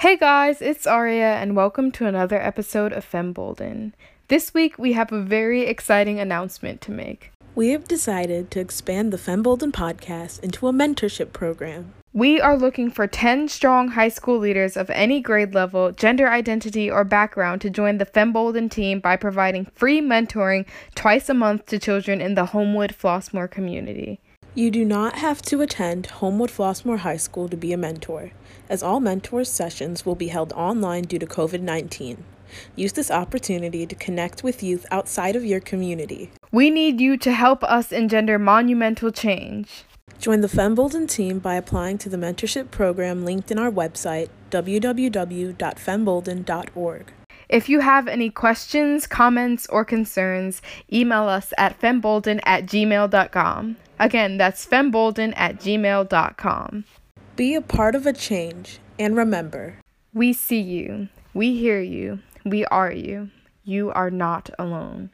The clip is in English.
Hey guys, it's Aria, and welcome to another episode of Fembolden. This week we have a very exciting announcement to make. We have decided to expand the Fembolden podcast into a mentorship program. We are looking for 10 strong high school leaders of any grade level, gender identity, or background to join the Fembolden team by providing free mentoring twice a month to children in the Homewood Flossmoor community. You do not have to attend Homewood Flossmoor High School to be a mentor, as all mentors sessions will be held online due to COVID 19. Use this opportunity to connect with youth outside of your community. We need you to help us engender monumental change. Join the Fembolden team by applying to the mentorship program linked in our website, www.fembolden.org. If you have any questions, comments, or concerns, email us at fembolden at gmail.com. Again, that's fembolden at gmail.com. Be a part of a change, and remember We see you, we hear you, we are you. You are not alone.